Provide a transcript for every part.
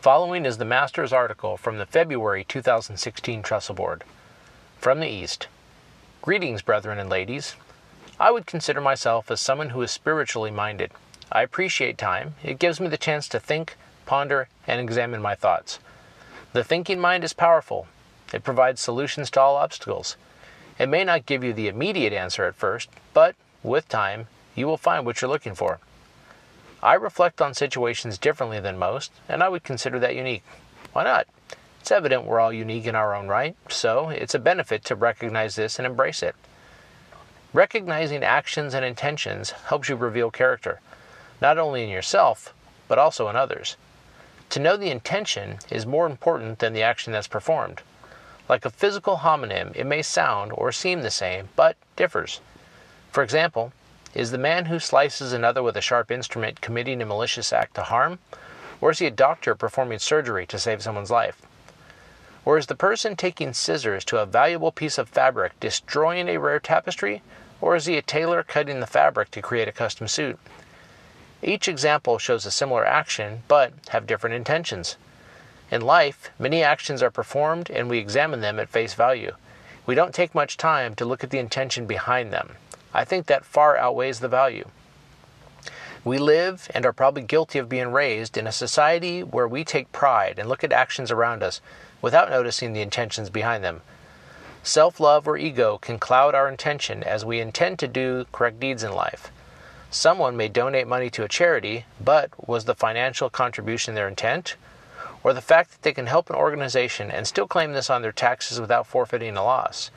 Following is the Master's article from the February 2016 Trestle Board. From the East. Greetings, brethren and ladies. I would consider myself as someone who is spiritually minded. I appreciate time. It gives me the chance to think, ponder, and examine my thoughts. The thinking mind is powerful. It provides solutions to all obstacles. It may not give you the immediate answer at first, but with time, you will find what you're looking for. I reflect on situations differently than most, and I would consider that unique. Why not? It's evident we're all unique in our own right, so it's a benefit to recognize this and embrace it. Recognizing actions and intentions helps you reveal character, not only in yourself, but also in others. To know the intention is more important than the action that's performed. Like a physical homonym, it may sound or seem the same, but differs. For example, is the man who slices another with a sharp instrument committing a malicious act to harm? Or is he a doctor performing surgery to save someone's life? Or is the person taking scissors to a valuable piece of fabric destroying a rare tapestry? Or is he a tailor cutting the fabric to create a custom suit? Each example shows a similar action, but have different intentions. In life, many actions are performed and we examine them at face value. We don't take much time to look at the intention behind them. I think that far outweighs the value. We live and are probably guilty of being raised in a society where we take pride and look at actions around us without noticing the intentions behind them. Self love or ego can cloud our intention as we intend to do correct deeds in life. Someone may donate money to a charity, but was the financial contribution their intent? Or the fact that they can help an organization and still claim this on their taxes without forfeiting a loss?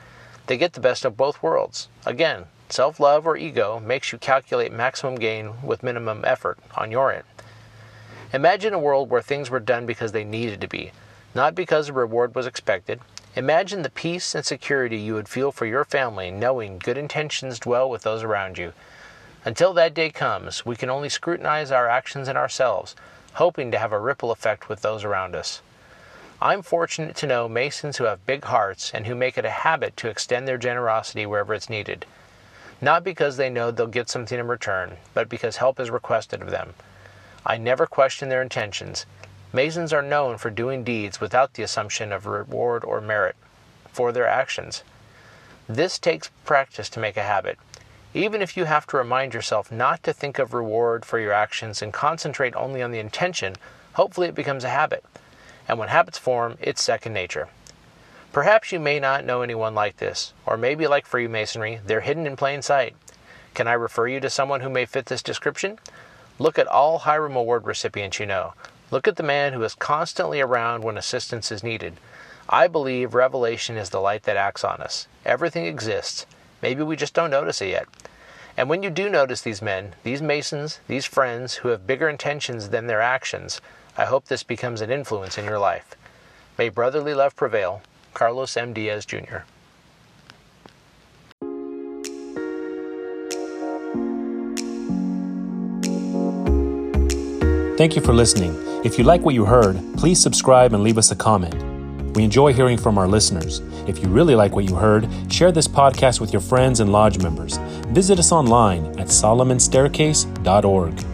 They get the best of both worlds. Again, Self love or ego makes you calculate maximum gain with minimum effort on your end. Imagine a world where things were done because they needed to be, not because a reward was expected. Imagine the peace and security you would feel for your family knowing good intentions dwell with those around you. Until that day comes, we can only scrutinize our actions and ourselves, hoping to have a ripple effect with those around us. I'm fortunate to know Masons who have big hearts and who make it a habit to extend their generosity wherever it's needed not because they know they'll get something in return, but because help is requested of them. I never question their intentions. Masons are known for doing deeds without the assumption of reward or merit for their actions. This takes practice to make a habit. Even if you have to remind yourself not to think of reward for your actions and concentrate only on the intention, hopefully it becomes a habit. And when habits form, it's second nature. Perhaps you may not know anyone like this, or maybe like Freemasonry, they're hidden in plain sight. Can I refer you to someone who may fit this description? Look at all Hiram Award recipients you know. Look at the man who is constantly around when assistance is needed. I believe revelation is the light that acts on us. Everything exists. Maybe we just don't notice it yet. And when you do notice these men, these Masons, these friends who have bigger intentions than their actions, I hope this becomes an influence in your life. May brotherly love prevail. Carlos M. Diaz Jr. Thank you for listening. If you like what you heard, please subscribe and leave us a comment. We enjoy hearing from our listeners. If you really like what you heard, share this podcast with your friends and lodge members. Visit us online at solomonstaircase.org.